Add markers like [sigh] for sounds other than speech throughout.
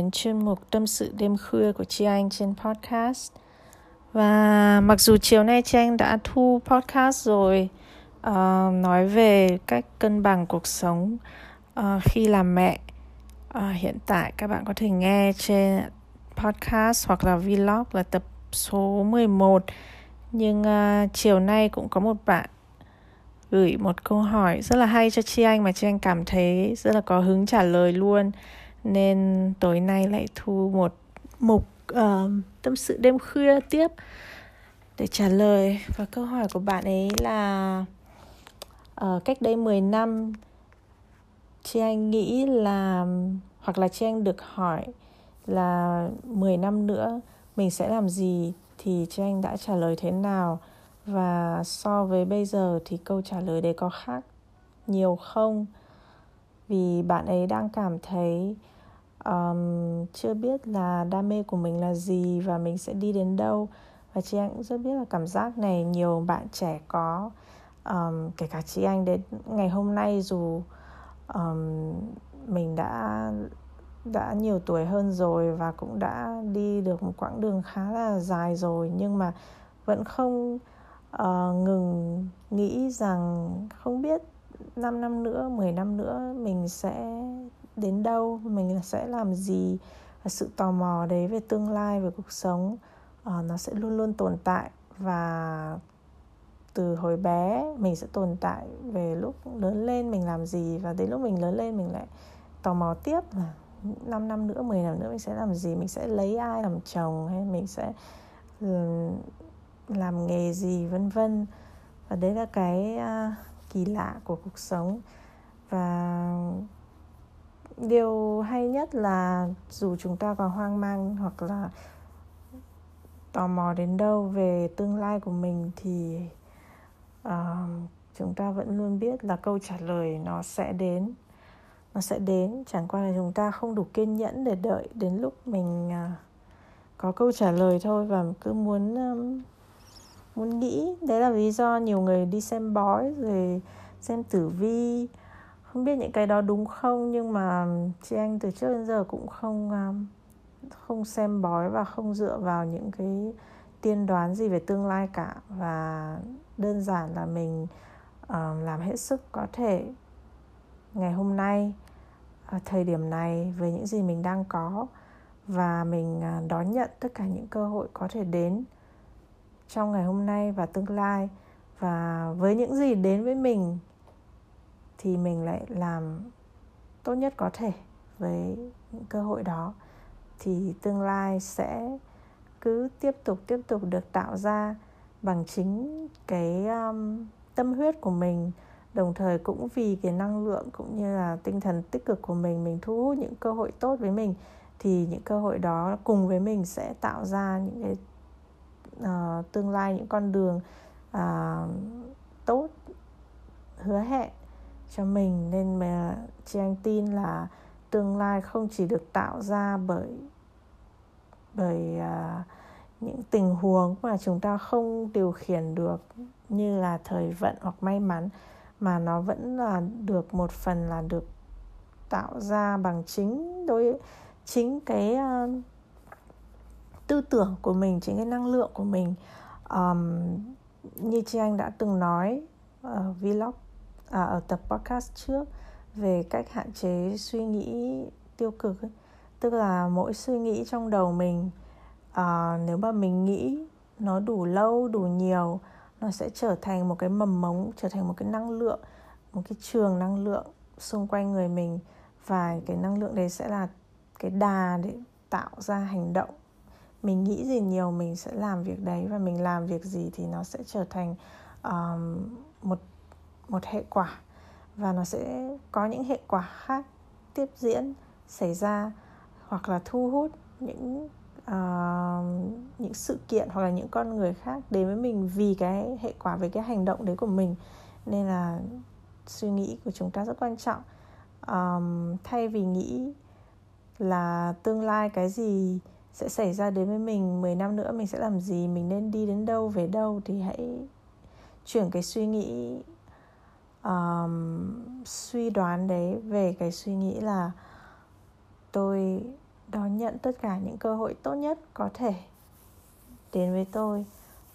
Đến chuyên mục tâm sự đêm khuya của chị Anh trên podcast. Và mặc dù chiều nay chị Anh đã thu podcast rồi uh, Nói về cách cân bằng cuộc sống uh, khi làm mẹ uh, Hiện tại các bạn có thể nghe trên podcast hoặc là vlog là tập số 11 Nhưng uh, chiều nay cũng có một bạn gửi một câu hỏi rất là hay cho Chi Anh mà Chi Anh cảm thấy rất là có hứng trả lời luôn nên tối nay lại thu một mục uh, tâm sự đêm khuya tiếp để trả lời. Và câu hỏi của bạn ấy là uh, cách đây 10 năm chị Anh nghĩ là hoặc là chị Anh được hỏi là 10 năm nữa mình sẽ làm gì thì chị Anh đã trả lời thế nào? Và so với bây giờ thì câu trả lời đấy có khác nhiều không? Vì bạn ấy đang cảm thấy um, chưa biết là đam mê của mình là gì và mình sẽ đi đến đâu. Và chị anh cũng rất biết là cảm giác này nhiều bạn trẻ có um, kể cả chị anh đến ngày hôm nay dù um, mình đã đã nhiều tuổi hơn rồi và cũng đã đi được một quãng đường khá là dài rồi nhưng mà vẫn không uh, ngừng nghĩ rằng không biết 5 năm nữa, 10 năm nữa mình sẽ đến đâu, mình sẽ làm gì và sự tò mò đấy về tương lai, về cuộc sống uh, nó sẽ luôn luôn tồn tại. Và từ hồi bé mình sẽ tồn tại về lúc lớn lên mình làm gì và đến lúc mình lớn lên mình lại tò mò tiếp là 5 năm nữa, 10 năm nữa mình sẽ làm gì, mình sẽ lấy ai làm chồng hay mình sẽ làm nghề gì vân vân. Và đấy là cái uh, kỳ lạ của cuộc sống. Và điều hay nhất là dù chúng ta có hoang mang hoặc là tò mò đến đâu về tương lai của mình thì uh, chúng ta vẫn luôn biết là câu trả lời nó sẽ đến. Nó sẽ đến chẳng qua là chúng ta không đủ kiên nhẫn để đợi đến lúc mình uh, có câu trả lời thôi và cứ muốn um, muốn nghĩ. Đấy là lý do nhiều người đi xem bói rồi xem tử vi không biết những cái đó đúng không nhưng mà chị anh từ trước đến giờ cũng không um, không xem bói và không dựa vào những cái tiên đoán gì về tương lai cả. Và đơn giản là mình uh, làm hết sức có thể ngày hôm nay ở thời điểm này với những gì mình đang có. Và mình à, đón nhận tất cả những cơ hội có thể đến trong ngày hôm nay và tương lai. Và với những gì đến với mình thì mình lại làm tốt nhất có thể với những cơ hội đó. Thì tương lai sẽ cứ tiếp tục tiếp tục được tạo ra bằng chính cái um, tâm huyết của mình. Đồng thời cũng vì cái năng lượng cũng như là tinh thần tích cực của mình mình thu hút những cơ hội tốt với mình thì những cơ hội đó cùng với mình sẽ tạo ra những cái uh, tương lai những con đường uh, tốt hứa hẹn cho mình nên mà chị anh tin là tương lai không chỉ được tạo ra bởi bởi uh, những tình huống mà chúng ta không điều khiển được như là thời vận hoặc may mắn mà nó vẫn là được một phần là được tạo ra bằng chính đối chính cái uh, tư tưởng của mình chính cái năng lượng của mình. Um, như chị anh đã từng nói ở vlog à, ở tập podcast trước về cách hạn chế suy nghĩ tiêu cực ấy. tức là mỗi suy nghĩ trong đầu mình à, nếu mà mình nghĩ nó đủ lâu đủ nhiều nó sẽ trở thành một cái mầm mống trở thành một cái năng lượng một cái trường năng lượng xung quanh người mình và cái năng lượng đấy sẽ là cái đà để tạo ra hành động mình nghĩ gì nhiều mình sẽ làm việc đấy và mình làm việc gì thì nó sẽ trở thành um, một một hệ quả và nó sẽ có những hệ quả khác tiếp diễn xảy ra hoặc là thu hút những uh, những sự kiện hoặc là những con người khác đến với mình vì cái hệ quả về cái hành động đấy của mình. Nên là suy nghĩ của chúng ta rất quan trọng. Um, thay vì nghĩ là tương lai cái gì sẽ xảy ra đến với mình 10 năm nữa mình sẽ làm gì mình nên đi đến đâu về đâu thì hãy chuyển cái suy nghĩ um, suy đoán đấy về cái suy nghĩ là tôi đón nhận tất cả những cơ hội tốt nhất có thể đến với tôi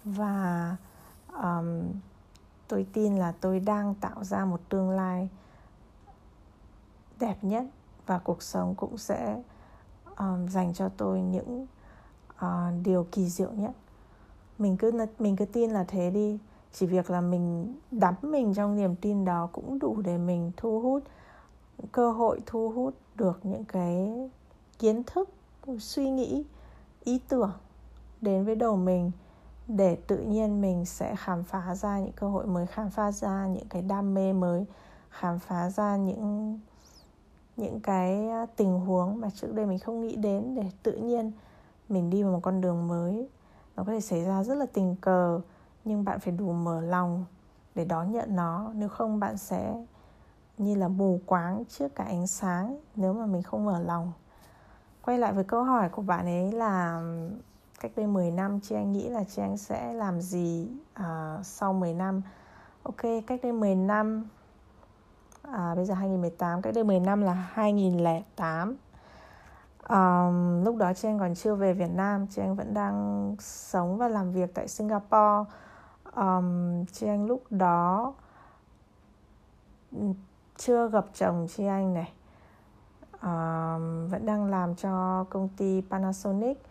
và um, tôi tin là tôi đang tạo ra một tương lai đẹp nhất và cuộc sống cũng sẽ um, dành cho tôi những uh, điều kỳ diệu nhất. Mình cứ mình cứ tin là thế đi chỉ việc là mình đắm mình trong niềm tin đó cũng đủ để mình thu hút, cơ hội thu hút được những cái kiến thức, suy nghĩ, ý tưởng đến với đầu mình để tự nhiên mình sẽ khám phá ra những cơ hội mới, khám phá ra những cái đam mê mới, khám phá ra những những cái tình huống mà trước đây mình không nghĩ đến để tự nhiên mình đi vào một con đường mới. Nó có thể xảy ra rất là tình cờ nhưng bạn phải đủ mở lòng để đón nhận nó. Nếu không bạn sẽ như là mù quáng trước cả ánh sáng nếu mà mình không mở lòng. Quay lại với câu hỏi của bạn ấy là cách đây 10 năm chị anh nghĩ là chị anh sẽ làm gì à, sau 10 năm? Ok cách đây 10 năm à, bây giờ 2018 cách đây 10 năm là 2008 um, lúc đó chị anh còn chưa về Việt Nam chị anh vẫn đang sống và làm việc tại Singapore um, chị anh lúc đó ừ, chưa gặp chồng chị anh này. Um, vẫn đang làm cho công ty Panasonic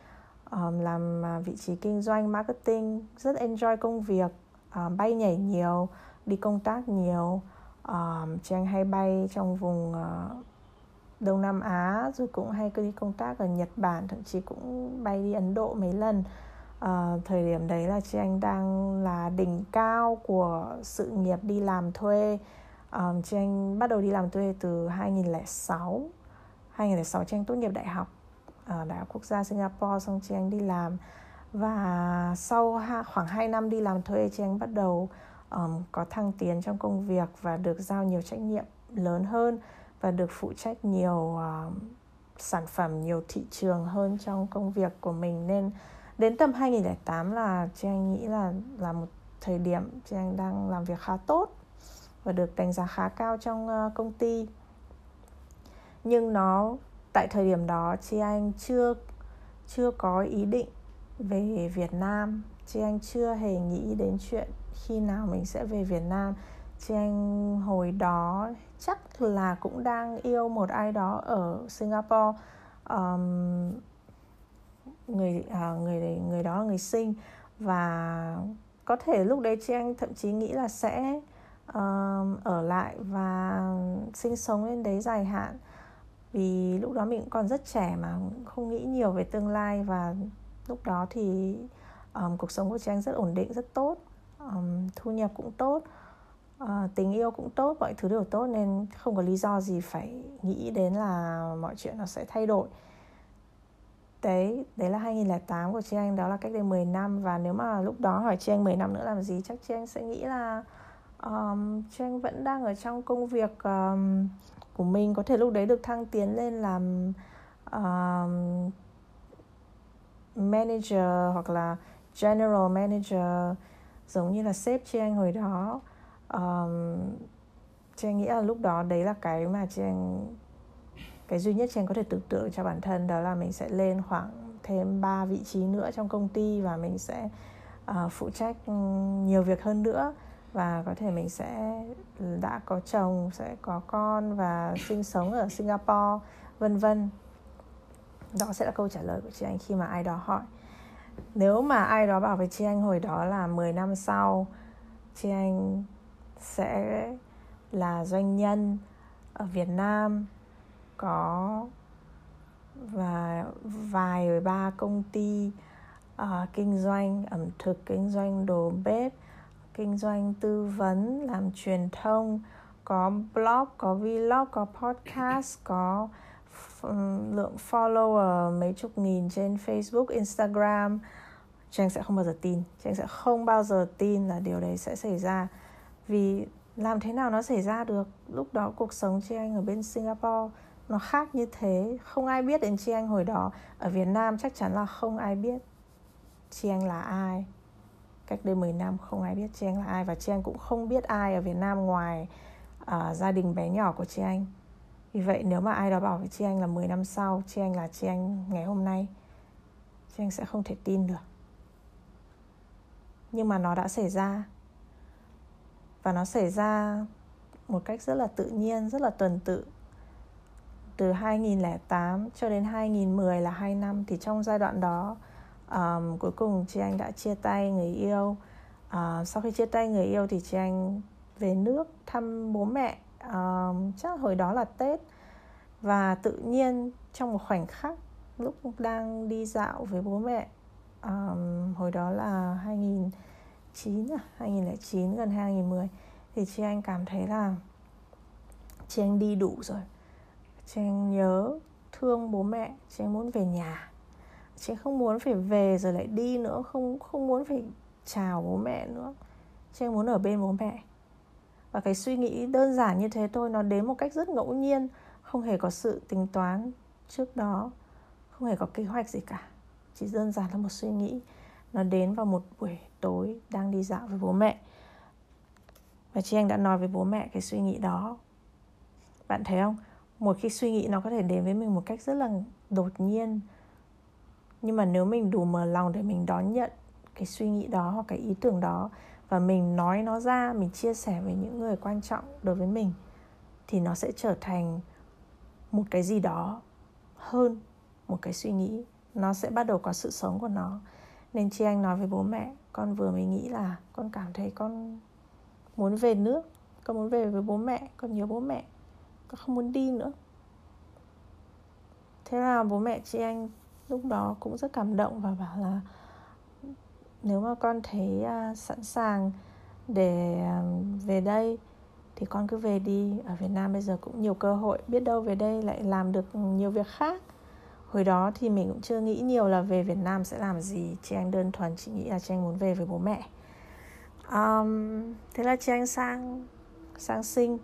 um, làm à, vị trí kinh doanh marketing rất enjoy công việc um, bay nhảy nhiều đi công tác nhiều. Um, chị anh hay bay trong vùng uh, Đông Nam Á rồi cũng hay đi công tác ở Nhật Bản thậm chí cũng bay đi Ấn Độ mấy lần à, thời điểm đấy là chị anh đang là đỉnh cao của sự nghiệp đi làm thuê. À, chị anh bắt đầu đi làm thuê từ 2006 2006 chị anh tốt nghiệp đại học ở Đại học Quốc gia Singapore xong chị anh đi làm. Và sau khoảng 2 năm đi làm thuê chị anh bắt đầu um, có thăng tiến trong công việc và được giao nhiều trách nhiệm lớn hơn và được phụ trách nhiều uh, sản phẩm nhiều thị trường hơn trong công việc của mình. Nên đến tầm 2008 là chị anh nghĩ là là một thời điểm chị anh đang làm việc khá tốt và được đánh giá khá cao trong ờ, công ty. Nhưng nó tại thời điểm đó chị anh chưa chưa có ý định về Việt Nam. Chị anh chưa hề nghĩ đến chuyện khi nào mình sẽ về Việt Nam. Chị anh hồi đó chắc là cũng đang yêu một ai đó ở Singapore. Um, người à, người người đó là người sinh. Và có thể lúc đấy chị anh thậm chí nghĩ là sẽ uh, ở lại và sinh sống lên đấy dài hạn. Vì lúc đó mình cũng còn rất trẻ mà không nghĩ nhiều về tương lai. Và lúc đó thì um, cuộc sống của chị anh rất ổn định rất tốt. Um, thu nhập cũng tốt. Uh, tình yêu cũng tốt mọi thứ đều tốt. Nên không có lý do gì phải nghĩ đến là mọi chuyện nó sẽ thay đổi đấy đấy là 2008 của chị anh đó là cách đây 10 năm. Và nếu mà lúc đó hỏi chị anh 10 năm nữa làm gì chắc chị anh sẽ nghĩ là um, chị anh vẫn đang ở trong công việc um, của mình. Có thể lúc đấy được thăng tiến lên làm um, manager hoặc là general manager giống như là sếp chị anh hồi đó. Um, chị anh nghĩ là lúc đó đấy là cái mà chị anh cái duy nhất chị anh có thể tưởng tượng cho bản thân đó là mình sẽ lên khoảng thêm 3 vị trí nữa trong công ty và mình sẽ uh, phụ trách ừ, nhiều việc hơn nữa. Và có thể mình sẽ đã có chồng sẽ có con và sinh sống ở Singapore vân vân. Đó sẽ là câu trả lời của chị anh khi mà ai đó hỏi. Nếu mà ai đó bảo với chị anh hồi đó là 10 năm sau chị anh sẽ là doanh nhân ở Việt Nam có và vài ba công ty uh, kinh doanh ẩm thực kinh doanh đồ bếp kinh doanh tư vấn làm truyền thông có blog có vlog có podcast [coughs] có lượng follower mấy chục nghìn trên facebook instagram. Trang sẽ không bao giờ tin. Trang sẽ không bao giờ tin là điều đấy sẽ xảy ra. Vì làm thế nào nó xảy ra được? Lúc đó cuộc sống chị anh ở bên Singapore nó khác như thế. Không ai biết đến chi anh hồi đó. Ở Việt Nam chắc chắn là không ai biết chi anh là ai. Cách đây 10 năm không ai biết chi anh là ai Và chi anh cũng không biết ai ở Việt Nam ngoài uh, gia đình bé nhỏ của chị anh vì vậy nếu mà ai đó bảo với chị anh là 10 năm sau chị anh là chị anh ngày hôm nay chị anh sẽ không thể tin được. Nhưng mà nó đã xảy ra. Và nó xảy ra một cách rất là tự nhiên, rất là tuần tự. Từ 2008 cho đến 2010 là 2 năm thì trong giai đoạn đó um, cuối cùng chị anh đã chia tay người yêu. Uh, sau khi chia tay người yêu thì chị anh về nước thăm bố mẹ. Um, chắc hồi đó là Tết và tự nhiên trong một khoảnh khắc lúc đang đi dạo với bố mẹ um, hồi đó là 2009 à, 2009 gần 2010 thì chị anh cảm thấy là chị anh đi đủ rồi Trang nhớ, thương bố mẹ Trang muốn về nhà. Trang không muốn phải về rồi lại đi nữa, không không muốn phải chào bố mẹ nữa. Trang muốn ở bên bố mẹ. Và cái suy nghĩ đơn giản như thế thôi, nó đến một cách rất ngẫu nhiên, không hề có sự tính toán trước đó, không hề có kế hoạch gì cả. Chỉ đơn giản là một suy nghĩ, nó đến vào một buổi tối đang đi dạo với bố mẹ. Và Trang đã nói với bố mẹ cái suy nghĩ đó. Bạn thấy không? Một khi suy nghĩ nó có thể đến với mình một cách rất là đột nhiên. Nhưng mà nếu mình đủ mở lòng để mình đón nhận cái suy nghĩ đó hoặc cái ý tưởng đó và mình nói nó ra, mình chia sẻ với những người quan trọng đối với mình, thì nó sẽ trở thành một cái gì đó hơn một cái suy nghĩ. Nó sẽ bắt đầu có sự sống của nó. Nên chị anh nói với bố mẹ, con vừa mới nghĩ là con cảm thấy con muốn về nước, con muốn về với bố mẹ, con nhớ bố mẹ con không muốn đi nữa. Thế là bố mẹ chị anh lúc đó cũng rất cảm động và bảo là nếu mà con thấy uh, sẵn sàng để uh, về đây thì con cứ về đi. Ở Việt Nam bây giờ cũng nhiều cơ hội biết đâu về đây lại làm được nhiều việc khác. Hồi đó thì mình cũng chưa nghĩ nhiều là về Việt Nam sẽ làm gì. Chị anh đơn thuần chỉ nghĩ là chị anh muốn về với bố mẹ. Um, thế là chị anh sang sang sinh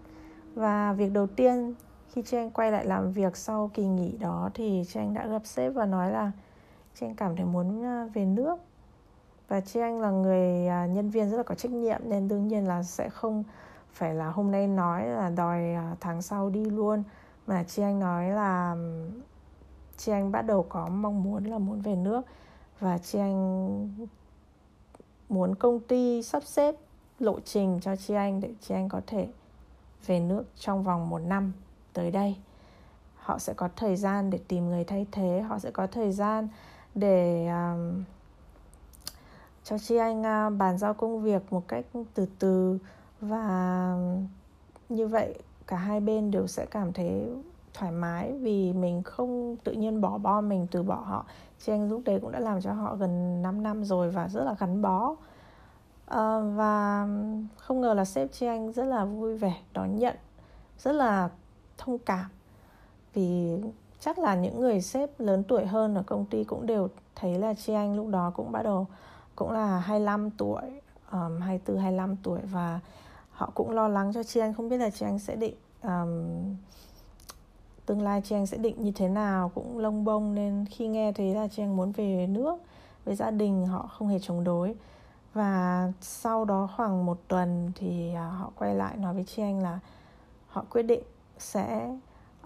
và việc đầu tiên khi chị anh quay lại làm việc sau kỳ nghỉ đó thì chị anh đã gặp sếp và nói là chị anh cảm thấy muốn à, về nước. Và chị anh là người à, nhân viên rất là có trách nhiệm nên đương nhiên là sẽ không phải là hôm nay nói là đòi à, tháng sau đi luôn. Mà chị anh nói là chị anh bắt đầu có mong muốn là muốn về nước. Và chị anh muốn công ty sắp xếp lộ trình cho chị anh để chị anh có thể về nước trong vòng một năm tới đây. Họ sẽ có thời gian để tìm người thay thế họ sẽ có thời gian để um, cho chị anh uh, bàn giao công việc một cách từ từ và như vậy cả hai bên đều sẽ cảm thấy thoải mái vì mình không tự nhiên bỏ bo mình từ bỏ họ. Chị anh lúc đấy cũng đã làm cho họ gần 5 năm rồi và rất là gắn bó à, và không ngờ là sếp chị anh rất là vui vẻ đón nhận rất là thông cảm. Vì chắc là những người sếp lớn tuổi hơn ở công ty cũng đều thấy là chị anh lúc đó cũng bắt đầu cũng là 25 tuổi um, 24 25 tuổi và họ cũng lo lắng cho chị anh. Không biết là chị anh sẽ định um, tương lai chị anh sẽ định như thế nào cũng lông bông nên khi nghe thấy là chị anh muốn về nước với gia đình họ không hề chống đối và sau đó khoảng một tuần thì à, họ quay lại nói với chị anh là họ quyết định sẽ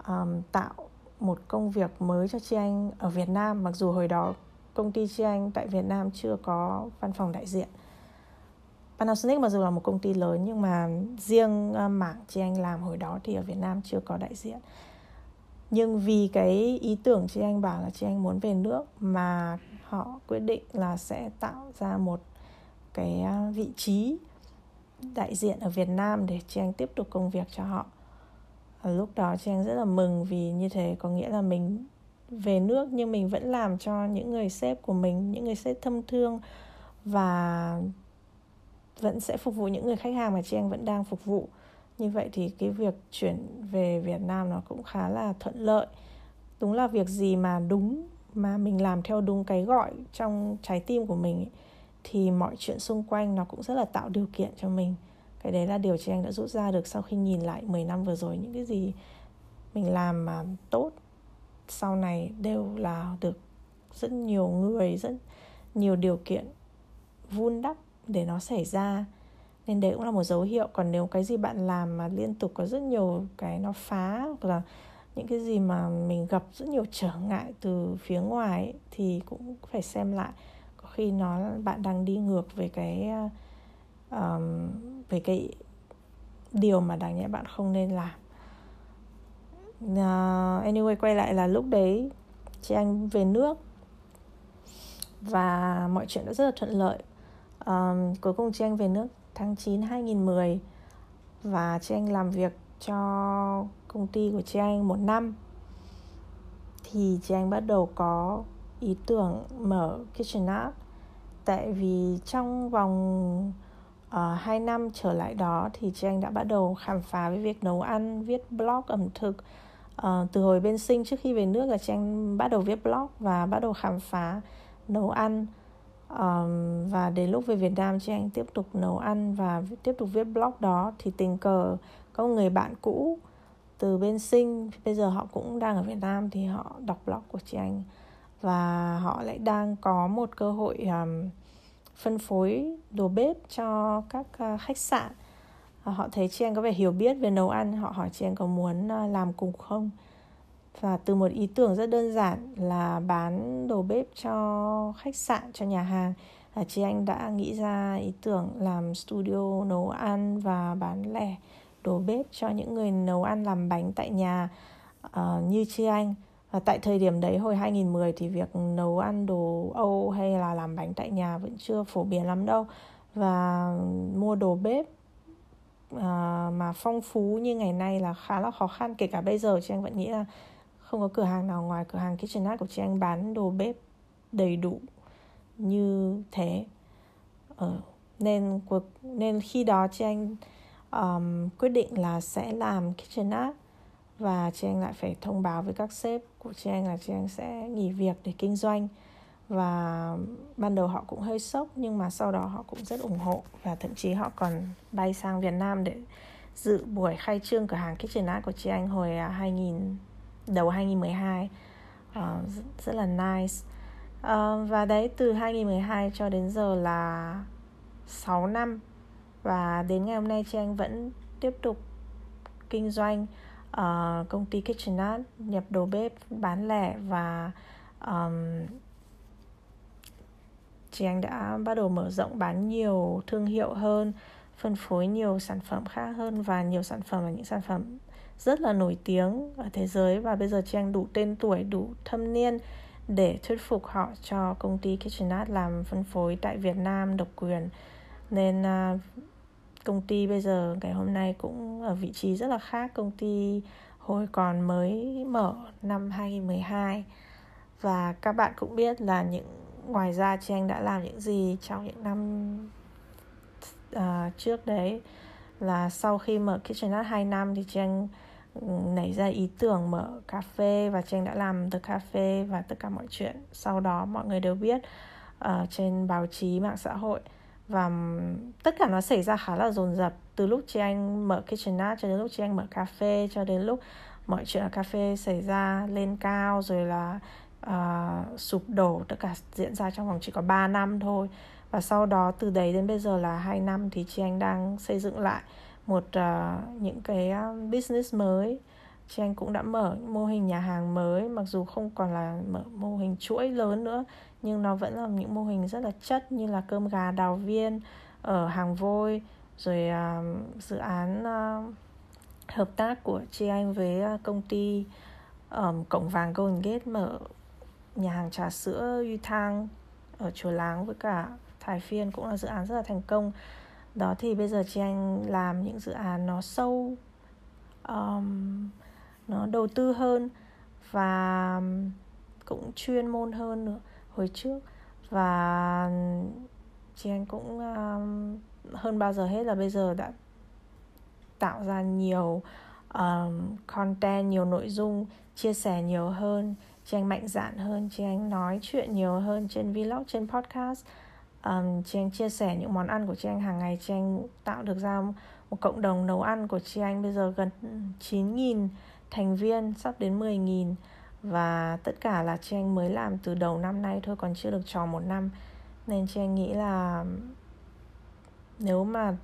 um, tạo một công việc mới cho chị anh ở Việt Nam. Mặc dù hồi đó công ty chị anh tại Việt Nam chưa có văn phòng đại diện. Panasonic mặc dù là một công ty lớn nhưng mà riêng à, mảng chị anh làm hồi đó thì ở Việt Nam chưa có đại diện. Nhưng vì cái ý tưởng chị anh bảo là chị anh muốn về nước mà họ quyết định là sẽ tạo ra một cái à, vị trí đại diện ở Việt Nam để trang tiếp tục công việc cho họ. Ở lúc đó trang rất là mừng vì như thế có nghĩa là mình về nước nhưng mình vẫn làm cho những người sếp của mình những người sếp thâm thương và vẫn sẽ phục vụ những người khách hàng mà trang vẫn đang phục vụ. Như vậy thì cái việc chuyển về Việt Nam nó cũng khá là thuận lợi. Đúng là việc gì mà đúng mà mình làm theo đúng cái gọi trong trái tim của mình ấy, thì mọi chuyện xung quanh nó cũng rất là tạo điều kiện cho mình. Cái đấy là điều chị anh đã rút ra được sau khi nhìn lại 10 năm vừa rồi những cái gì mình làm mà tốt sau này đều là được rất nhiều người rất nhiều điều kiện vun đắp để nó xảy ra. Nên đấy cũng là một dấu hiệu. Còn nếu cái gì bạn làm mà liên tục có rất nhiều cái nó phá hoặc là những cái gì mà mình gặp rất nhiều trở ngại từ phía ngoài ấy, thì cũng phải xem lại khi nó bạn đang đi ngược về cái um, về cái điều mà đáng nhẽ bạn không nên làm. Uh, anyway quay lại là lúc đấy chị anh về nước và mọi chuyện đã rất là thuận lợi. Um, cuối cùng chị anh về nước tháng 9 2010 và chị anh làm việc cho công ty của chị anh một năm. Thì chị anh bắt đầu có ý tưởng mở kitchen app tại vì trong vòng ờ, uh, 2 năm trở lại đó thì chị anh đã bắt đầu khám phá với việc nấu ăn viết blog ẩm thực. Uh, từ hồi bên sinh trước khi về nước là chị anh bắt đầu viết blog và bắt đầu khám phá nấu ăn. Um, và đến lúc về Việt Nam chị anh tiếp tục nấu ăn và tiếp tục viết blog đó thì tình cờ có một người bạn cũ từ bên sinh bây giờ họ cũng đang ở Việt Nam thì họ đọc blog của chị anh và họ lại đang có một cơ hội um, phân phối đồ bếp cho các uh, khách sạn. Uh, họ thấy chị anh có vẻ hiểu biết về nấu ăn họ hỏi chị anh có muốn uh, làm cùng không? Và từ một ý tưởng rất đơn giản là bán đồ bếp cho khách sạn cho nhà hàng. À, chị anh đã nghĩ ra ý tưởng làm studio nấu ăn và bán lẻ đồ bếp cho những người nấu ăn làm bánh tại nhà uh, như chị anh và tại thời điểm đấy hồi 2010 thì việc nấu ăn đồ Âu hay là làm bánh tại nhà vẫn chưa phổ biến lắm đâu. Và mua đồ bếp à, mà phong phú như ngày nay là khá là khó khăn. Kể cả bây giờ chị anh vẫn nghĩ là không có cửa hàng nào ngoài cửa hàng kitchenette của chị anh bán đồ bếp đầy đủ như thế. Ờ, nên cuộc nên khi đó chị anh um, quyết định là sẽ làm kitchenette và chị anh lại phải thông báo với các sếp. Của chị anh là chị anh sẽ nghỉ việc để kinh doanh. Và ban đầu họ cũng hơi sốc nhưng mà sau đó họ cũng rất ủng hộ. Và thậm chí họ còn bay sang Việt Nam để dự buổi khai trương cửa hàng kitchenette của chị anh hồi à, 2000 đầu 2012 uh, ờ, rất là nice. Uh, và đấy từ 2012 cho đến giờ là 6 năm. Và đến ngày hôm nay chị anh vẫn tiếp tục kinh doanh uh, công ty KitchenAid nhập đồ bếp bán lẻ và um, chị anh đã bắt đầu mở rộng bán nhiều thương hiệu hơn phân phối nhiều sản phẩm khác hơn và nhiều sản phẩm là những sản phẩm rất là nổi tiếng ở thế giới. Và bây giờ chị anh đủ tên tuổi đủ thâm niên để thuyết phục họ cho công ty KitchenAid làm phân phối tại Việt Nam độc quyền. Nên uh, công ty bây giờ ngày hôm nay cũng ở vị trí rất là khác. Công ty hồi còn mới mở năm 2012 và các bạn cũng biết là những ngoài ra chị anh đã làm những gì trong những năm uh, trước đấy. Là sau khi mở KitchenAid 2 năm thì chị anh nảy ra ý tưởng mở cà phê và trang đã làm The Cafe và tất cả mọi chuyện. Sau đó mọi người đều biết uh, trên báo chí mạng xã hội và tất cả nó xảy ra khá là dồn dập từ lúc chị anh mở kitchenette cho đến lúc chị anh mở cà phê cho đến lúc mọi chuyện ở cà phê xảy ra lên cao rồi là uh, sụp đổ tất cả diễn ra trong vòng chỉ có 3 năm thôi. Và sau đó từ đấy đến bây giờ là hai năm thì chị anh đang xây dựng lại một uh, những cái ờ, business mới. Chị anh cũng đã mở mô hình nhà hàng mới mặc dù không còn là mở mô hình chuỗi lớn nữa nhưng nó vẫn là những mô hình rất là chất như là cơm gà đào viên ở hàng vôi rồi uh, dự án uh, hợp tác của chị anh với uh, công ty um, cổng vàng Golden Gate mở nhà hàng trà sữa duy Thang ở chùa Láng với cả Thái Phiên cũng là dự án rất là thành công. Đó thì bây giờ chị anh làm những dự án nó sâu um, nó đầu tư hơn và cũng chuyên môn hơn nữa hồi trước. Và chị anh cũng um, hơn bao giờ hết là bây giờ đã tạo ra nhiều um, content nhiều nội dung chia sẻ nhiều hơn chị anh mạnh dạn hơn chị anh nói chuyện nhiều hơn trên vlog trên podcast. Um, chị anh chia sẻ những món ăn của chị anh hàng ngày chị anh tạo được ra một cộng đồng nấu ăn của chị anh bây giờ gần 9.000 thành viên sắp đến 10.000 và tất cả là chị anh mới làm từ đầu năm nay thôi còn chưa được tròn một năm. Nên chị anh nghĩ là nếu mà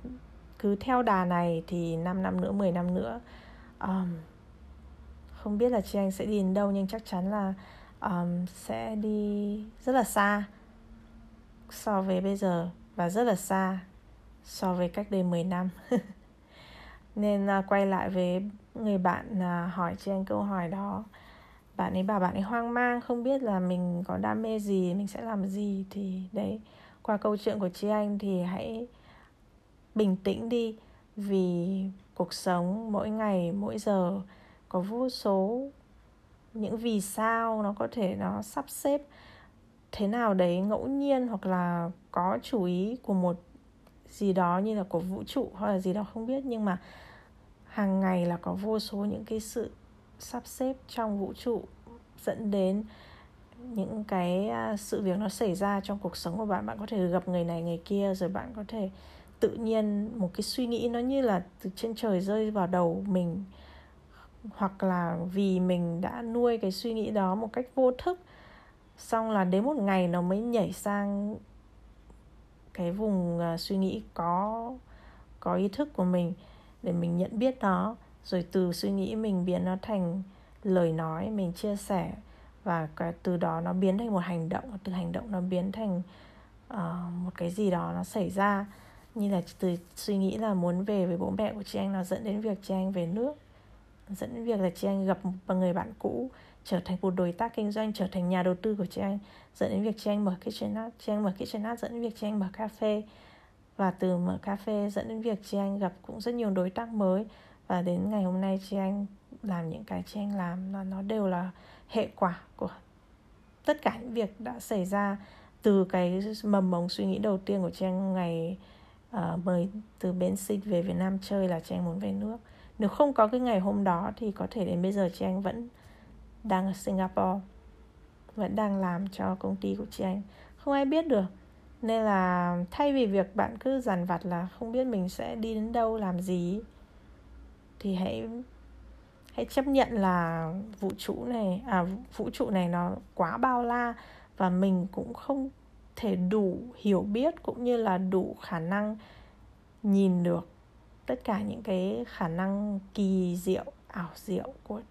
cứ theo đà này thì 5 năm nữa 10 năm nữa um, không biết là chị anh sẽ đi đến đâu nhưng chắc chắn là um, sẽ đi rất là xa so với bây giờ và rất là xa so với cách đây 10 năm. [laughs] Nên uh, quay lại với người bạn uh, hỏi chị anh câu hỏi đó bạn ấy bảo bạn ấy hoang mang, không biết là mình có đam mê gì, mình sẽ làm gì thì đấy. Qua câu chuyện của chị anh thì hãy bình tĩnh đi, vì cuộc sống mỗi ngày, mỗi giờ có vô số những vì sao nó có thể nó sắp xếp thế nào đấy ngẫu nhiên hoặc là có chủ ý của một gì đó như là của vũ trụ, hoặc là gì đó không biết. Nhưng mà hàng ngày là có vô số những cái sự sắp xếp trong vũ trụ dẫn đến những cái à, sự việc nó xảy ra trong cuộc sống của bạn. Bạn có thể gặp người này, người kia, rồi bạn có thể tự nhiên một cái suy nghĩ nó như là từ trên trời rơi vào đầu mình, hoặc là vì mình đã nuôi cái suy nghĩ đó một cách vô thức. Xong là đến một ngày nó mới nhảy sang cái vùng à, suy nghĩ có có ý thức của mình để mình nhận biết nó rồi từ suy nghĩ mình biến nó thành lời nói mình chia sẻ và cái từ đó nó biến thành một hành động từ hành động nó biến thành uh, một cái gì đó nó xảy ra. Như là từ suy nghĩ là muốn về với bố mẹ của chị anh nó dẫn đến việc chị anh về nước dẫn đến việc là chị anh gặp một người bạn cũ trở thành một đối tác kinh doanh trở thành nhà đầu tư của chị anh dẫn đến việc chị anh mở kitchenette chị anh mở kitchenette dẫn đến việc chị anh mở cà phê. Và từ mở cà phê dẫn đến việc chị anh gặp cũng rất nhiều đối tác mới và đến ngày hôm nay chị anh làm những cái chị anh làm là nó đều là hệ quả của tất cả những việc đã xảy ra từ cái mầm mống suy nghĩ đầu tiên của chị anh ngày ờ, uh, mời từ bên Sinh về Việt Nam chơi là chị anh muốn về nước. Nếu không có cái ngày hôm đó thì có thể đến bây giờ chị anh vẫn đang ở Singapore vẫn đang làm cho công ty của chị anh. Không ai biết được nên là thay vì việc bạn cứ dằn vặt là không biết mình sẽ đi đến đâu làm gì thì hãy hãy chấp nhận là vũ trụ này à vũ trụ này nó quá bao la và mình cũng không thể đủ hiểu biết cũng như là đủ khả năng nhìn được tất cả những cái khả năng kỳ diệu, ảo diệu của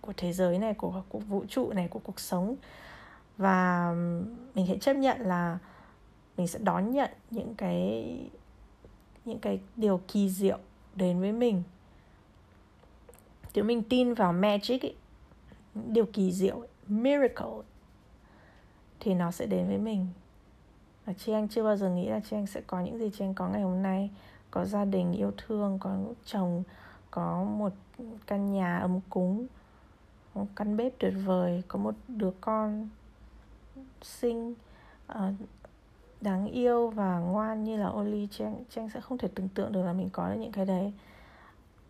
của thế giới này, của của vũ trụ này, của cuộc sống. Và mình hãy chấp nhận là mình sẽ đón nhận những cái những cái điều kỳ diệu đến với mình nếu mình tin vào magic ấy, điều kỳ diệu ấy, miracle thì nó sẽ đến với mình. Và chị anh chưa bao giờ nghĩ là chị anh sẽ có những gì chị anh có ngày hôm nay. Có gia đình yêu thương có chồng có một căn nhà ấm cúng một căn bếp tuyệt vời có một đứa con xinh uh, đáng yêu và ngoan như là Oli. Trang Trang sẽ không thể tưởng tượng được là mình có được những cái đấy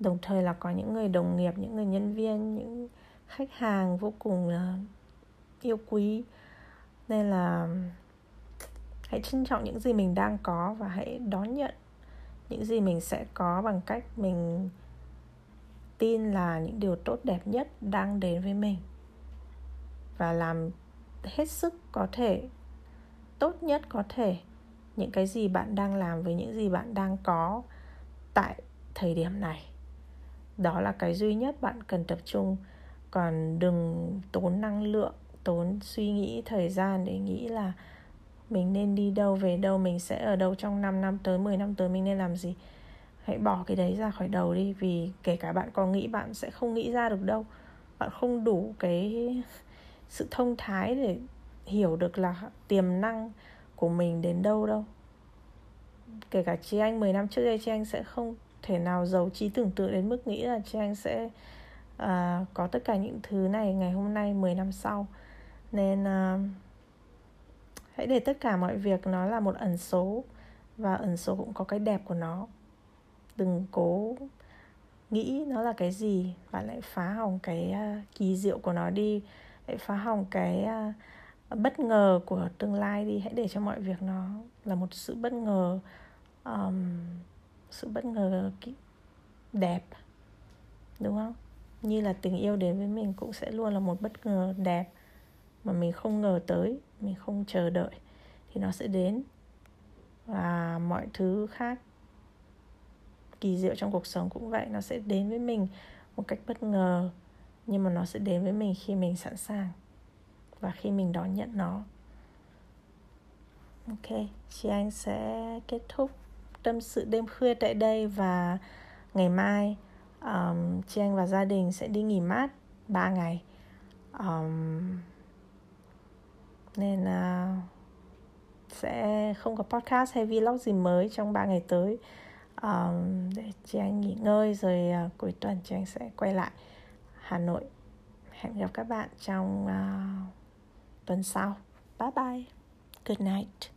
đồng thời là có những người đồng nghiệp, những người nhân viên, những khách hàng vô cùng là yêu quý. Nên là hãy trân trọng những gì mình đang có và hãy đón nhận những gì mình sẽ có bằng cách mình tin là những điều tốt đẹp nhất đang đến với mình. Và làm hết sức có thể, tốt nhất có thể, những cái gì bạn đang làm với những gì bạn đang có tại thời điểm này đó là cái duy nhất bạn cần tập trung. Còn đừng tốn năng lượng, tốn suy nghĩ thời gian để nghĩ là mình nên đi đâu, về đâu, mình sẽ ở đâu trong 5 năm tới 10 năm tới, mình nên làm gì. Hãy bỏ cái đấy ra khỏi đầu đi, vì kể cả bạn có nghĩ, bạn sẽ không nghĩ ra được đâu. Bạn không đủ cái [laughs] sự thông thái để hiểu được là tiềm năng của mình đến đâu đâu. Kể cả chị anh 10 năm trước đây chị anh sẽ không thể nào giàu trí tưởng tượng đến mức nghĩ là chị anh sẽ uh, có tất cả những thứ này ngày hôm nay 10 năm sau. Nên uh, hãy để tất cả mọi việc nó là một ẩn số và ẩn số cũng có cái đẹp của nó. Đừng cố nghĩ nó là cái gì bạn lại phá hỏng cái uh, kỳ diệu của nó đi. Lại phá hỏng cái uh, bất ngờ của tương lai đi. Hãy để cho mọi việc nó là một sự bất ngờ um, sự bất ngờ đẹp, đúng không? Như là tình yêu đến với mình cũng sẽ luôn là một bất ngờ đẹp mà mình không ngờ tới, mình không chờ đợi. Thì nó sẽ đến. Và mọi thứ khác, kỳ diệu trong cuộc sống cũng vậy, nó sẽ đến với mình một cách bất ngờ, nhưng mà nó sẽ đến với mình khi mình sẵn sàng và khi mình đón nhận nó. Ok, chị anh sẽ kết thúc tâm sự đêm khuya tại đây và ngày mai um, chị anh và gia đình sẽ đi nghỉ mát 3 ngày. Um, nên uh, sẽ không có podcast hay vlog gì mới trong 3 ngày tới. Um, để chị anh nghỉ ngơi rồi uh, cuối tuần chị anh sẽ quay lại Hà Nội. Hẹn gặp các bạn trong uh, tuần sau. Bye bye. Good night.